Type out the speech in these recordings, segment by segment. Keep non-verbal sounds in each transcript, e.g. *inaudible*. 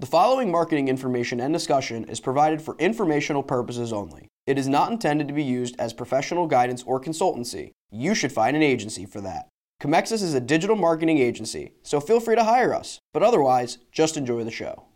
The following marketing information and discussion is provided for informational purposes only. It is not intended to be used as professional guidance or consultancy. You should find an agency for that. Comexis is a digital marketing agency, so feel free to hire us. But otherwise, just enjoy the show.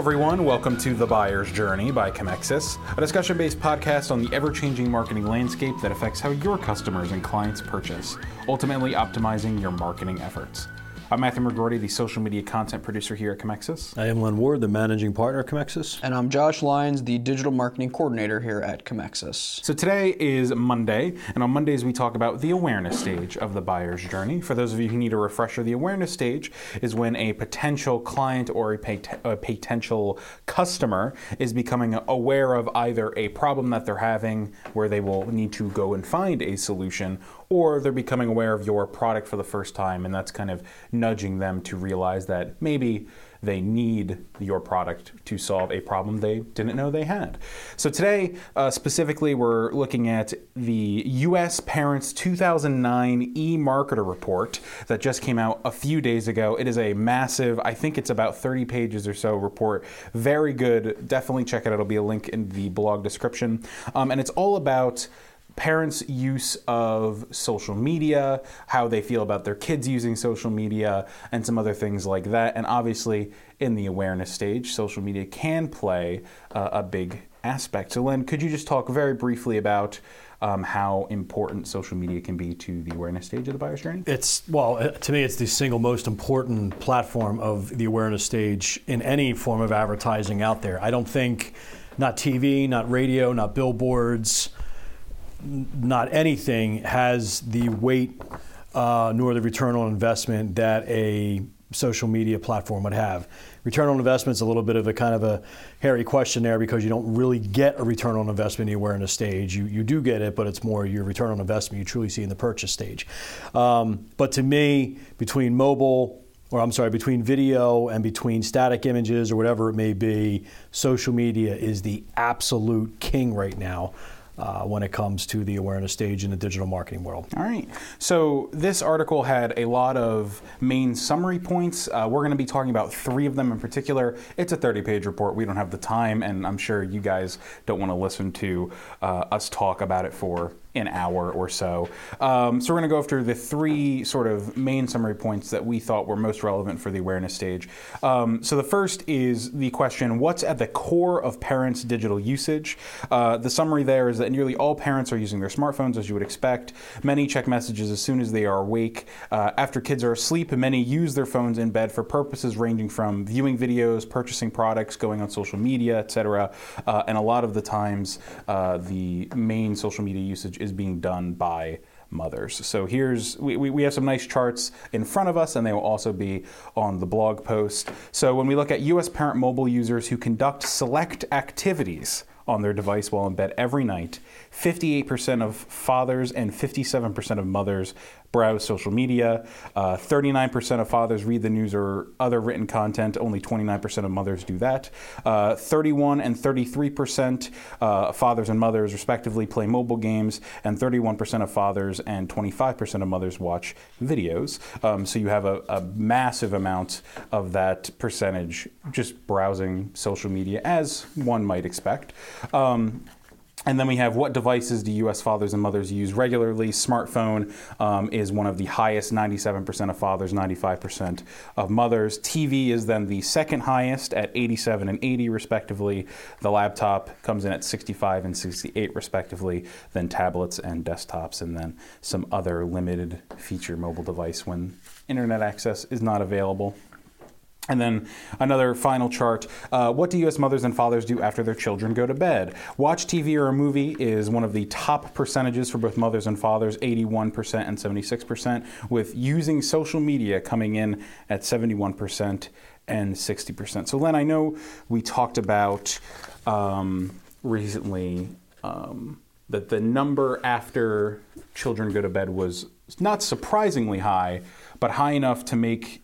Everyone. Welcome to The Buyer's Journey by Comexis, a discussion based podcast on the ever changing marketing landscape that affects how your customers and clients purchase, ultimately optimizing your marketing efforts. I'm Matthew McGordy, the social media content producer here at Comexis. I am Len Ward, the managing partner at Comexis. And I'm Josh Lyons, the digital marketing coordinator here at Comexis. So today is Monday, and on Mondays we talk about the awareness stage of the buyer's journey. For those of you who need a refresher, the awareness stage is when a potential client or a, pot- a potential customer is becoming aware of either a problem that they're having where they will need to go and find a solution or they're becoming aware of your product for the first time, and that's kind of nudging them to realize that maybe they need your product to solve a problem they didn't know they had. So today, uh, specifically, we're looking at the U.S. Parents 2009 eMarketer report that just came out a few days ago. It is a massive, I think it's about 30 pages or so report. Very good. Definitely check it out. It'll be a link in the blog description, um, and it's all about parents' use of social media, how they feel about their kids using social media, and some other things like that. And obviously, in the awareness stage, social media can play uh, a big aspect. So, Len, could you just talk very briefly about? Um, how important social media can be to the awareness stage of the buyer's journey? It's well, uh, to me, it's the single most important platform of the awareness stage in any form of advertising out there. I don't think, not TV, not radio, not billboards, not anything has the weight uh, nor the return on investment that a social media platform would have. Return on investment is a little bit of a kind of a hairy question there because you don't really get a return on investment anywhere in awareness stage. You, you do get it, but it's more your return on investment you truly see in the purchase stage. Um, but to me, between mobile, or I'm sorry, between video and between static images or whatever it may be, social media is the absolute king right now uh, when it comes to the awareness stage in the digital marketing world. All right. So this article had a lot of main summary points. Uh, we're going to be talking about three of them in particular. It's a 30 page report. We don't have the time, and I'm sure you guys don't want to listen to uh, us talk about it for an hour or so. Um, so we're going to go through the three sort of main summary points that we thought were most relevant for the awareness stage. Um, so the first is the question: What's at the core of parents' digital usage? Uh, the summary there is that nearly all parents are using their smartphones, as you would expect. Many check messages as soon as they are awake. Uh, after kids are asleep, many use their phones in bed for purposes ranging from viewing videos, purchasing products, going on social media, etc. Uh, and a lot of the times, uh, the main social media usage is being done by mothers. So here's we, we have some nice charts in front of us, and they will also be on the blog post. So when we look at U.S. parent mobile users who conduct select activities on their device while in bed every night, 58% of fathers and 57% of mothers browse social media. Uh, 39% of fathers read the news or other written content. Only 29% of mothers do that. Uh, 31 and 33% uh, fathers and mothers, respectively, play mobile games, and 31% of fathers and 25% of mothers watch videos. Um, so you have a, a, massive amount of that percentage just browsing social media, as one might expect. Um, and then we have what devices do U.S. fathers and mothers use regularly? Smartphone um, is one of the highest, 97% of fathers, 95% of mothers. TV is then the second highest at 87 and 80, respectively. The laptop comes in at 65 and 68, respectively. Then tablets and desktops, and then some other limited feature mobile device when internet access is not available. And then another final chart. Uh, what do U.S. mothers and fathers do after their children go to bed? Watch TV or a movie is one of the top percentages for both mothers and fathers, 81% and 76%, with using social media coming in at 71% and 60%. So, Len, I know we talked about um, recently um, that the number after children go to bed was not surprisingly high, but high enough to make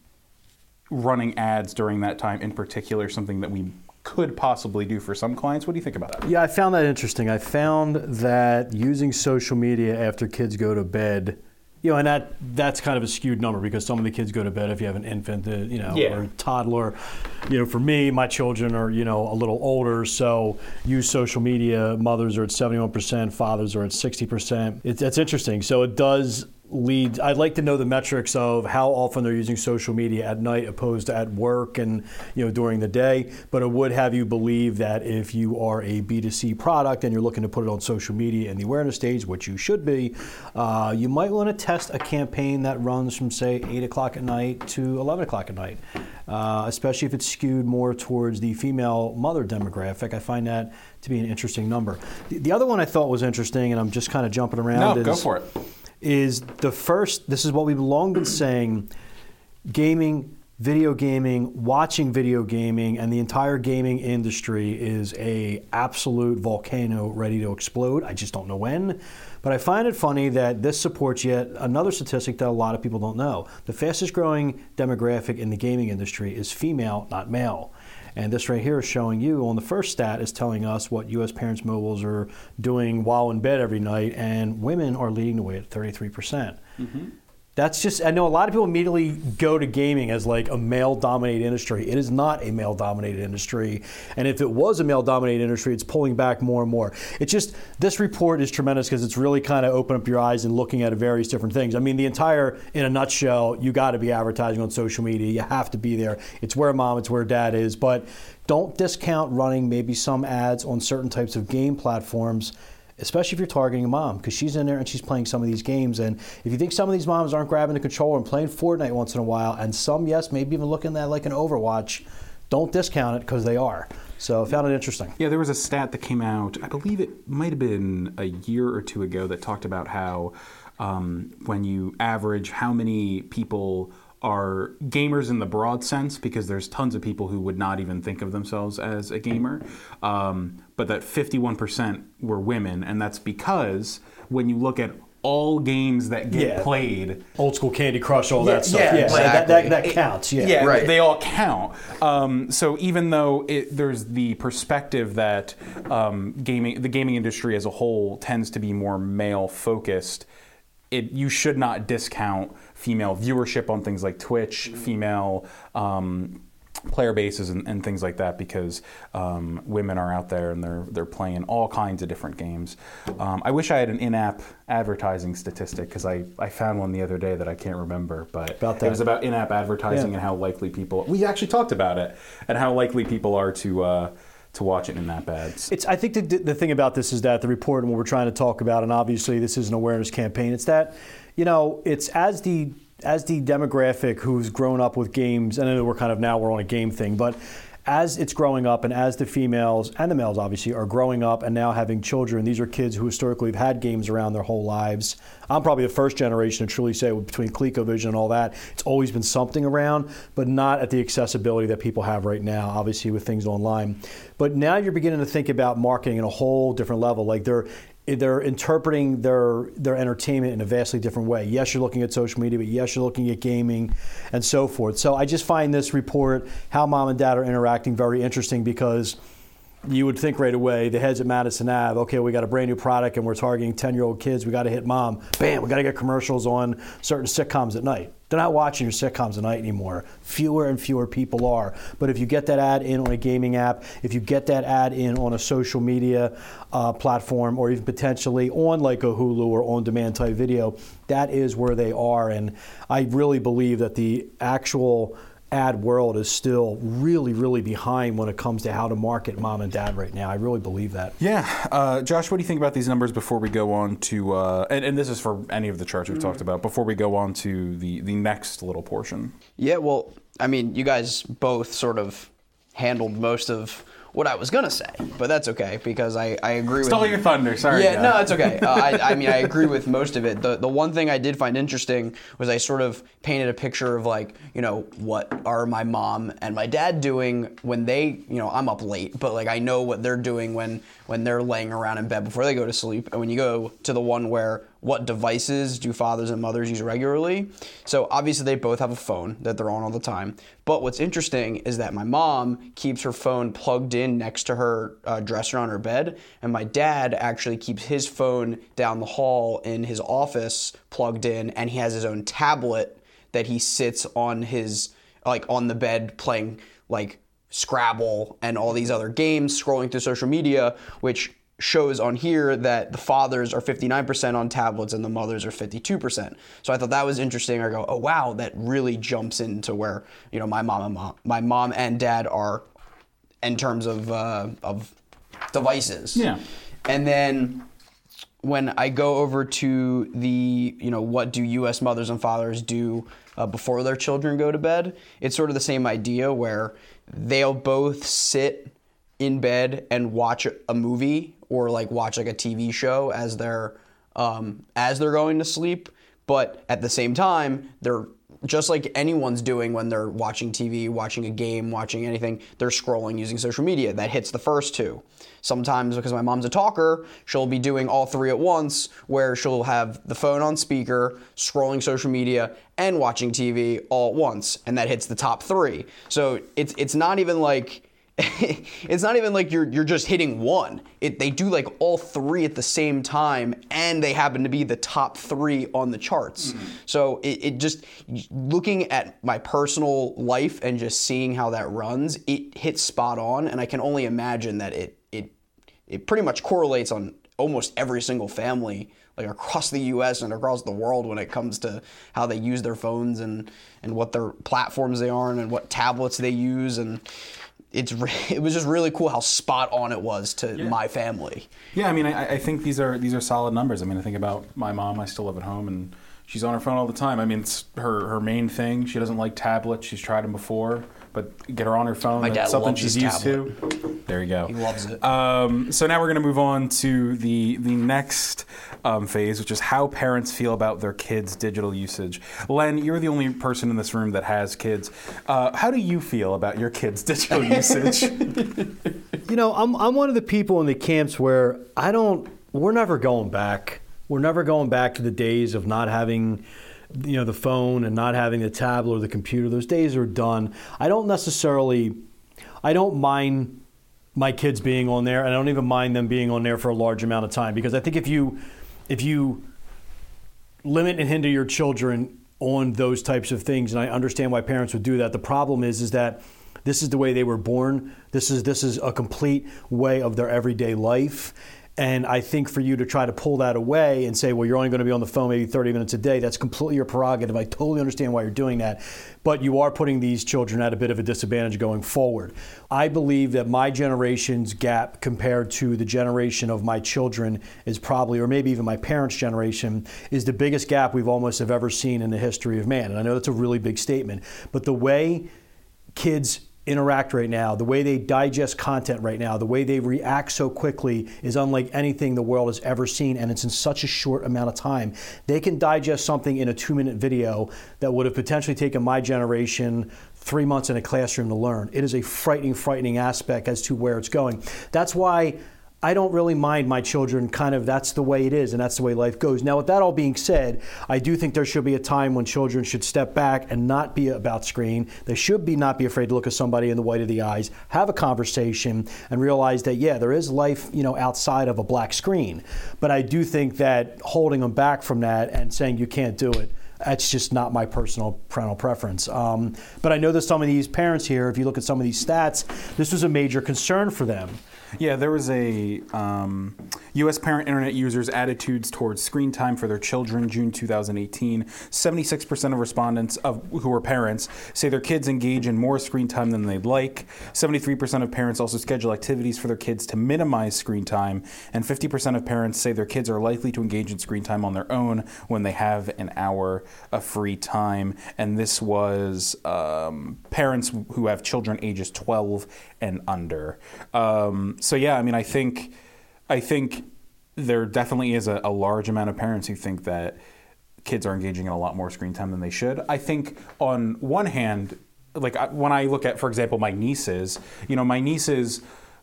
running ads during that time in particular something that we could possibly do for some clients. What do you think about that? Yeah, I found that interesting. I found that using social media after kids go to bed, you know, and that that's kind of a skewed number because some of the kids go to bed if you have an infant, you know, Yeah. or toddler. You know, for me, my children are you know a little older, so use social media. Mothers are at seventy-one percent, fathers are at sixty percent. It's that's interesting. So it does lead. I'd like to know the metrics of how often they're using social media at night opposed to at work and you know during the day. But it would have you believe that if you are a B2C product and you're looking to put it on social media in the awareness stage, which you should be, uh, you might want to test a campaign that runs from say eight o'clock at night to eleven o'clock at night, uh, especially if it's skewed more towards the female mother demographic. I find that to be an interesting number. The, the other one I thought was interesting, and I'm just kind of jumping around. No, is, go for it. Is the first this is what we've long been saying gaming video gaming watching video gaming and the entire gaming industry is a absolute volcano ready to explode. I just don't know when but i find it funny that this supports yet another statistic that a lot of people don't know. The fastest growing demographic in the gaming industry is female not male and this right here is showing you on the first stat is telling us what U.S. parents mobiles are doing while in bed every night, and women are leading the way at 33%. percent mm-hmm. That's just, I know a lot of people immediately go to gaming as like a male dominated industry. It is not a male dominated industry. And if it was a male dominated industry, it's pulling back more and more. It's just, this report is tremendous because it's really kind of opened up your eyes and looking at various different things. I mean, the entire, in a nutshell, you got to be advertising on social media. You have to be there. It's where mom, it's where dad is. But don't discount running maybe some ads on certain types of game platforms especially if you're targeting a mom, because she's in there and she's playing some of these games. And if you think some of these moms aren't grabbing the controller and playing Fortnite once in a while, and some, yes, maybe even looking at like an Overwatch, don't discount it because they are. So I found it interesting. Yeah, there was a stat that came out, I believe it might have been a year or two ago, that talked about how um, when you average how many people are gamers in the broad sense, because there's tons of people who would not even think of themselves as a gamer, um, but that 51% were women, and that's because when you look at all games that get Yeah. played, Old school Candy Crush, all Yeah, that stuff. yeah, Yeah, so that, that, that counts. Yeah. yeah, Right. they all count. Um, so even though it, there's the perspective that um, gaming, the gaming industry as a whole tends to be more male focused, it you should not discount female viewership on things like Twitch, female. Um, player bases and, and things like that because um, women are out there and they're they're playing all kinds of different games. Um, I wish I had an in-app advertising statistic because I, I found one the other day that I can't remember, but About it was about in-app advertising Yeah. and how likely people. We actually talked about it and how likely people are to uh, to watch it in in-app ads. It's, I think the, the thing about this is that the report and what we're trying to talk about, and obviously this is an awareness campaign. It's that, you know, it's as the as the demographic who's grown up with games, and I know we're kind of now we're on a game thing, but as it's growing up and as the females and the males obviously are growing up and now having children, these are kids who historically have had games around their whole lives. I'm probably the first generation to truly say between ColecoVision and all that, it's always been something around, but not at the accessibility that people have right now, obviously with things online. But now you're beginning to think about marketing in a whole different level. Like they're they're interpreting their their entertainment in a vastly different way. Yes, you're looking at social media, but yes, you're looking at gaming and so forth. So I just find this report, how mom and dad are interacting, very interesting because you would think right away, the heads at Madison Ave, okay, we got a brand new product and we're targeting 10 year old kids, we got to hit mom. Bam, we got to get commercials on certain sitcoms at night. They're not watching your sitcoms at night anymore. Fewer and fewer people are. But if you get that ad in on a gaming app, if you get that ad in on a social media uh, platform, or even potentially on like a Hulu or on demand type video, that is where they are. And I really believe that the actual ad world is still really, really behind when it comes to how to market mom and dad right now. I really believe that. Yeah, uh, Josh, what do you think about these numbers before we go on to, uh, and, and this is for any of the charts we've talked about, before we go on to the, the next little portion? Yeah, well, I mean, you guys both sort of handled most of what I was gonna say, but that's okay because I, I agree with Stole your thunder, sorry. Yeah, no, it's okay. Uh, I, I mean, I *laughs* agree with most of it. The the one thing I did find interesting was I sort of painted a picture of like, you know, what are my mom and my dad doing when they, you know, I'm up late, but like I know what they're doing when when they're laying around in bed before they go to sleep. And when you go to the one where what devices do fathers and mothers use regularly. So obviously they both have a phone that they're on all the time. But what's interesting is that my mom keeps her phone plugged in next to her uh, dresser on her bed, and my dad actually keeps his phone down the hall in his office plugged in, and he has his own tablet that he sits on his like on the bed playing like Scrabble and all these other games, scrolling through social media, which shows on here that the fathers are 59% on tablets and the mothers are 52%. So I thought that was interesting. I go, oh wow, that really jumps into where you know my mom and mom, my mom and dad are in terms of uh, of devices. Yeah. And then when I go over to the, you know, what do U.S. mothers and fathers do uh, before their children go to bed? It's sort of the same idea where they'll both sit in bed and watch a movie or like watch like a TV show as they're um, as they're going to sleep. But at the same time, they're just like anyone's doing when they're watching TV, watching a game, watching anything, they're scrolling using social media. That hits the first two. Sometimes, because my mom's a talker, she'll be doing all three at once, where she'll have the phone on speaker, scrolling social media, and watching TV all at once, and that hits the top three. So it's it's not even like *laughs* it's not even like you're you're just hitting one. It, they do like all three at the same time, and they happen to be the top three on the charts. Mm-hmm. So it, it, just looking at my personal life and just seeing how that runs, it hits spot on, and I can only imagine that it it it pretty much correlates on almost every single family like across the US and across the world when it comes to how they use their phones and and what their platforms they are and what tablets they use and it's *laughs* it was just really cool how spot on it was to Yeah. my family. Yeah, I mean, I, I think these are these are solid numbers. I mean, I think about my mom. I still live at home, and she's on her phone all the time. I mean, it's her her main thing. She doesn't like tablets. She's tried them before, but get her on her phone. My dad something loves she's his used to. There you go. He loves it. Um, so now we're going to move on to the the next um, phase, which is how parents feel about their kids' digital usage. Len, you're the only person in this room that has kids. Uh, how do you feel about your kids' digital *laughs* usage? You know, I'm I'm one of the people in the camps where I don't. We're never going back. We're never going back to the days of not having, you know, the phone and not having the tablet or the computer. Those days are done. I don't necessarily. I don't mind my kids being on there, and I don't even mind them being on there for a large amount of time because I think if you, if you limit and hinder your children on those types of things and I understand why parents would do that. The problem is is that this is the way they were born. This is this is a complete way of their everyday life. And I think for you to try to pull that away and say, well, you're only going to be on the phone maybe 30 minutes a day, that's completely your prerogative. I totally understand why you're doing that. But you are putting these children at a bit of a disadvantage going forward. I believe that my generation's gap compared to the generation of my children is probably, or maybe even my parents' generation, is the biggest gap we've almost have ever seen in the history of man. And I know that's a really big statement. But the way kids interact right now, the way they digest content right now, the way they react so quickly is unlike anything the world has ever seen, and it's in such a short amount of time. They can digest something in a two minute video that would have potentially taken my generation three months in a classroom to learn. It is a frightening, frightening aspect as to where it's going. That's why. I don't really mind my children kind of that's the way it is and that's the way life goes. Now with that all being said, I do think there should be a time when children should step back and not be about screen. They should be not be afraid to look at somebody in the white of the eyes, have a conversation and realize that yeah, there is life, you know, outside of a black screen. But I do think that holding them back from that and saying you can't do it that's just not my personal parental preference. Um, but I know that some of these parents here, if you look at some of these stats, this was a major concern for them. Yeah, there was a um, U.S. parent internet users' attitudes towards screen time for their children, June 2018. 76% of respondents of, who are parents say their kids engage in more screen time than they'd like. 73% of parents also schedule activities for their kids to minimize screen time. And 50% of parents say their kids are likely to engage in screen time on their own when they have an hour of free time. And this was um, parents who have children ages 12 and under. Um, so yeah, I mean, I think, I think there definitely is a, a large amount of parents who think that kids are engaging in a lot more screen time than they should. I think on one hand, like when I look at, for example, my nieces, you know, my nieces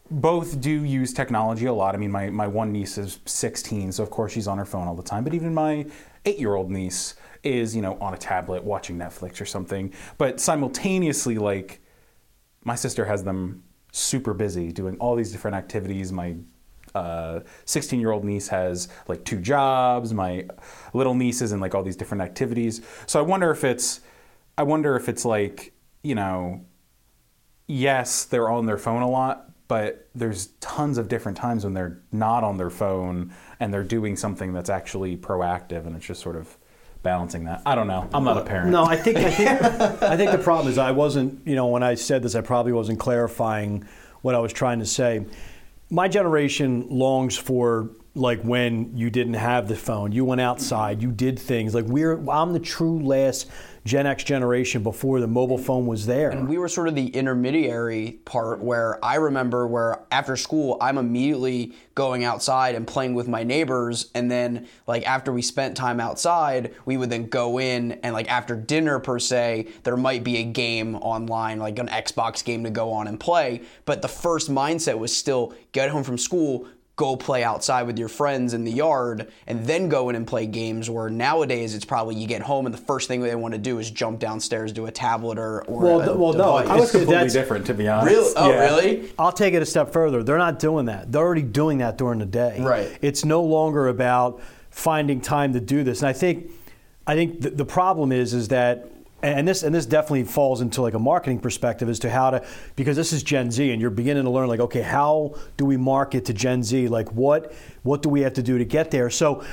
both do use technology a lot. I mean, my, my one niece is 16, so of course she's on her phone all the time. But even my eight year old niece is, you know, on a tablet watching Netflix or something. But simultaneously, like, my sister has them super busy doing all these different activities. My 16 uh, year old niece has like two jobs. My little niece is in like all these different activities. So I wonder if it's, I wonder if it's like, you know, yes, they're on their phone a lot, but there's tons of different times when they're not on their phone and they're doing something that's actually proactive and it's just sort of balancing that. I don't know. I'm not a parent. No, I think I think *laughs* I think the problem is I wasn't, you know, when I said this I probably wasn't clarifying what I was trying to say. My generation longs for like when you didn't have the phone, you went outside, you did things. Like we're I'm the true last Gen X generation before the mobile phone was there. And we were sort of the intermediary part where I remember where after school I'm immediately going outside and playing with my neighbors and then like after we spent time outside, we would then go in and like after dinner per se, there might be a game online, like an Xbox game to go on and play, but the first mindset was still get home from school, go play outside with your friends in the yard and then go in and play games where nowadays it's probably you get home and the first thing they want to do is jump downstairs to a tablet or, or well, a well no I was completely different to be honest. Really? oh yeah. really? I'll take it a step further. They're not doing that. They're already doing that during the day. Right. It's no longer about finding time to do this. And i think i think the, the problem is is that and this and this definitely falls into like a marketing perspective as to how to because this is Gen Z and you're beginning to learn like okay how do we market to Gen Z? Like what what do we have to do to get there? So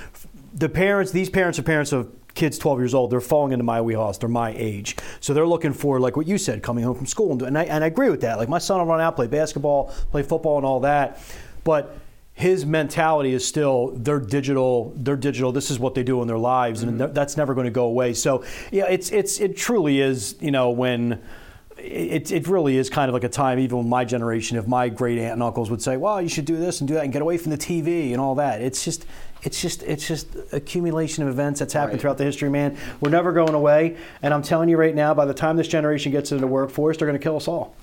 the parents these parents are parents of kids 12 years old. They're falling into my wheelhouse. They're my age. So they're looking for like what you said coming home from school and, I, and I agree with that. Like my son will run out play basketball play football and all that. But his mentality is still they're digital they're digital this is what they do in their lives mm-hmm. and that's never going to go away so yeah it's it's it truly is you know when it, it really is kind of like a time, even my generation, if my great aunt and uncles would say, well, you should do this and do that and get away from the TV and all that. It's just, it's just, it's just accumulation of events that's happened right. throughout the history, man. We're never going away. And I'm telling you right now, by the time this generation gets into the workforce, they're going to kill us all.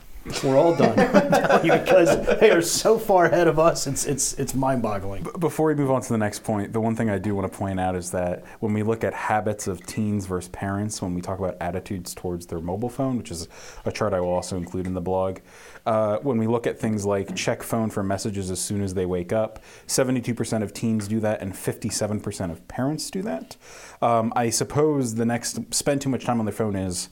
We're all done *laughs* because they are so far ahead of us. It's it's it's mind-boggling. Before we move on to the next point, the one thing I do want to point out is that when we look at habits of teens versus parents, when we talk about attitudes towards their mobile phone, which is a chart I will also include in the blog, uh, when we look at things like check phone for messages as soon as they wake up, 72% of teens do that, and 57% of parents do that. Um, I suppose the next spend too much time on their phone is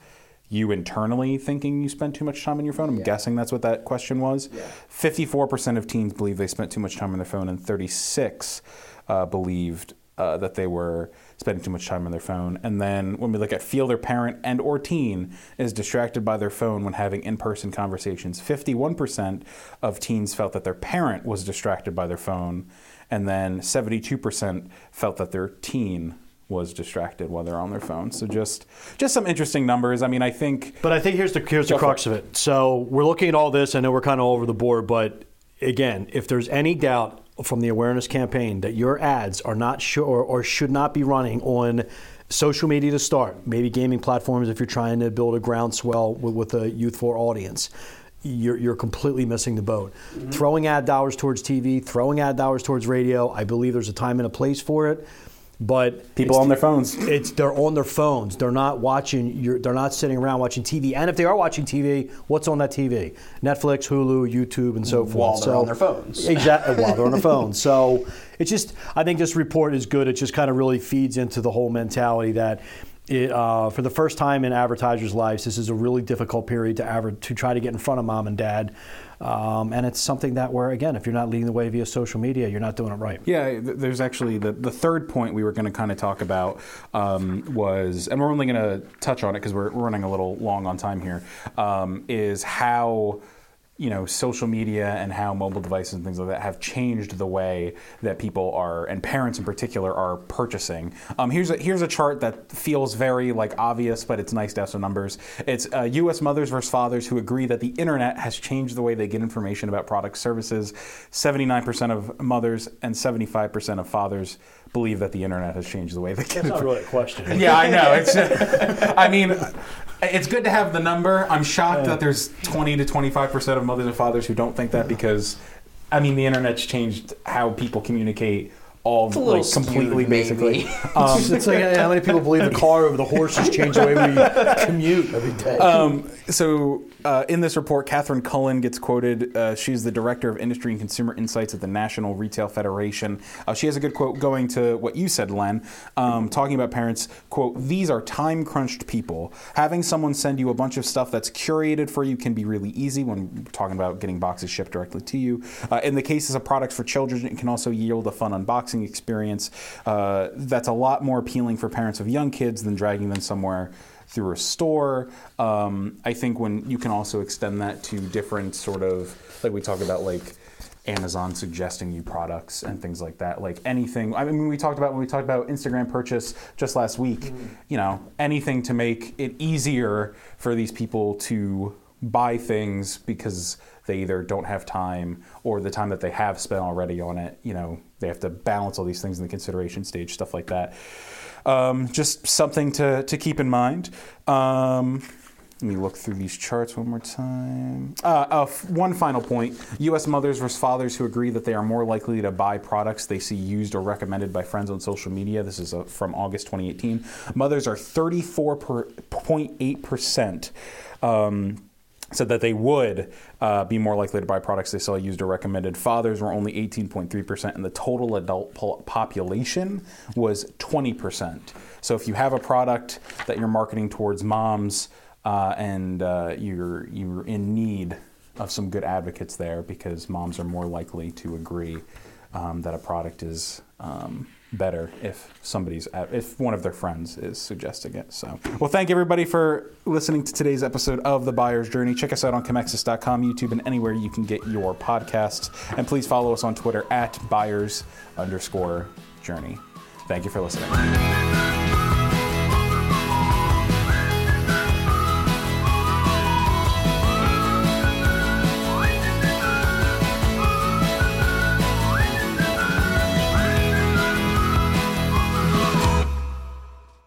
you internally thinking you spend too much time on your phone? I'm yeah. guessing that's what that question was. Yeah. 54% of teens believe they spent too much time on their phone, and 36 uh, believed uh, that they were spending too much time on their phone. And then when we look at feel their parent and or teen is distracted by their phone when having in-person conversations, 51% of teens felt that their parent was distracted by their phone, and then 72% felt that their teen was distracted while they're on their phone. So just just some interesting numbers. I mean, I think. But I think here's the here's the crux of it. So we're looking at all this. I know we're kind of all over the board, but again, if there's any doubt from the awareness campaign that your ads are not sure or should not be running on social media to start, maybe gaming platforms if you're trying to build a groundswell with, with a youthful audience. You're, you're, completely missing the boat. Mm-hmm. Throwing ad dollars towards TV, throwing ad dollars towards radio, I believe there's a time and a place for it but people on their phones. It's they're on their phones. They're not watching. they're not sitting around watching TV. And if they are watching TV, what's on that TV? Netflix, Hulu, YouTube, and so forth. While they're so, on their phones. Exactly. *laughs* while they're on their phones. So it's just. I think this report is good. It just kind of really feeds into the whole mentality that it, uh, for the first time in advertisers' lives, this is a really difficult period to aver- to try to get in front of mom and dad. Um, and it's something that where again, if you're not leading the way via social media, you're not doing it right. Yeah, there's actually the the third point we were going to kind of talk about um, was, and we're only going to touch on it because we're, we're running a little long on time here. Um, is how you know, social media and how mobile devices and things like that have changed the way that people are, and parents in particular, are purchasing. Um, here's a here's a chart that feels very like obvious, but it's nice to have some numbers. It's uh, U.S. mothers versus fathers who agree that the internet has changed the way they get information about products, services. Seventy nine percent of mothers and seventy five percent of fathers believe that the internet has changed the way they get. That's not really a question. yeah, I know. It's. I mean, it's good to have the number. I'm shocked that there's 20 to 25 percent of mothers and fathers who don't think that because, I mean, the internet's changed how people communicate. All a little like completely, skewed, basically. *laughs* Um, it's like how many people believe the car over the horses change the way we *laughs* commute every day. Um, so, uh, in this report, Katherine Cullen gets quoted. Uh, she's the director of industry and consumer insights at the National Retail Federation. Uh, she has a good quote going to what you said, Len, um, talking about parents. "Quote: These are time crunched people. Having someone send you a bunch of stuff that's curated for you can be really easy when talking about getting boxes shipped directly to you. Uh, in the cases of products for children, it can also yield a fun unboxing experience. Uh, that's a lot more appealing for parents of young kids than dragging them somewhere." through a store. Um, I think when you can also extend that to different sort of like we talk about like Amazon suggesting you products and things like that. Like anything. I mean, we talked about when we talked about Instagram purchase just last week. You know, anything to make it easier for these people to buy things because they either don't have time or the time that they have spent already on it. You know, they have to balance all these things in the consideration stage, stuff like that. Um, just something to, to keep in mind. Um, let me look through these charts one more time. Uh, uh, one final point U.S. mothers versus fathers who agree that they are more likely to buy products they see used or recommended by friends on social media. This is uh, from August 2018. Mothers are 34.8%. Um, said that they would uh, be more likely to buy products they saw used or recommended. Fathers were only 18.3%, and the total adult po- population was 20%. So if you have a product that you're marketing towards moms uh, and uh, you're, you're in need of some good advocates there because moms are more likely to agree um, that a product is um, better if somebody's uh, if one of their friends is suggesting it. So, well, thank everybody for listening to today's episode of The Buyer's Journey. Check us out on Comexis.com, YouTube, and anywhere you can get your podcasts. And please follow us on Twitter at buyers underscore journey. Thank you for listening.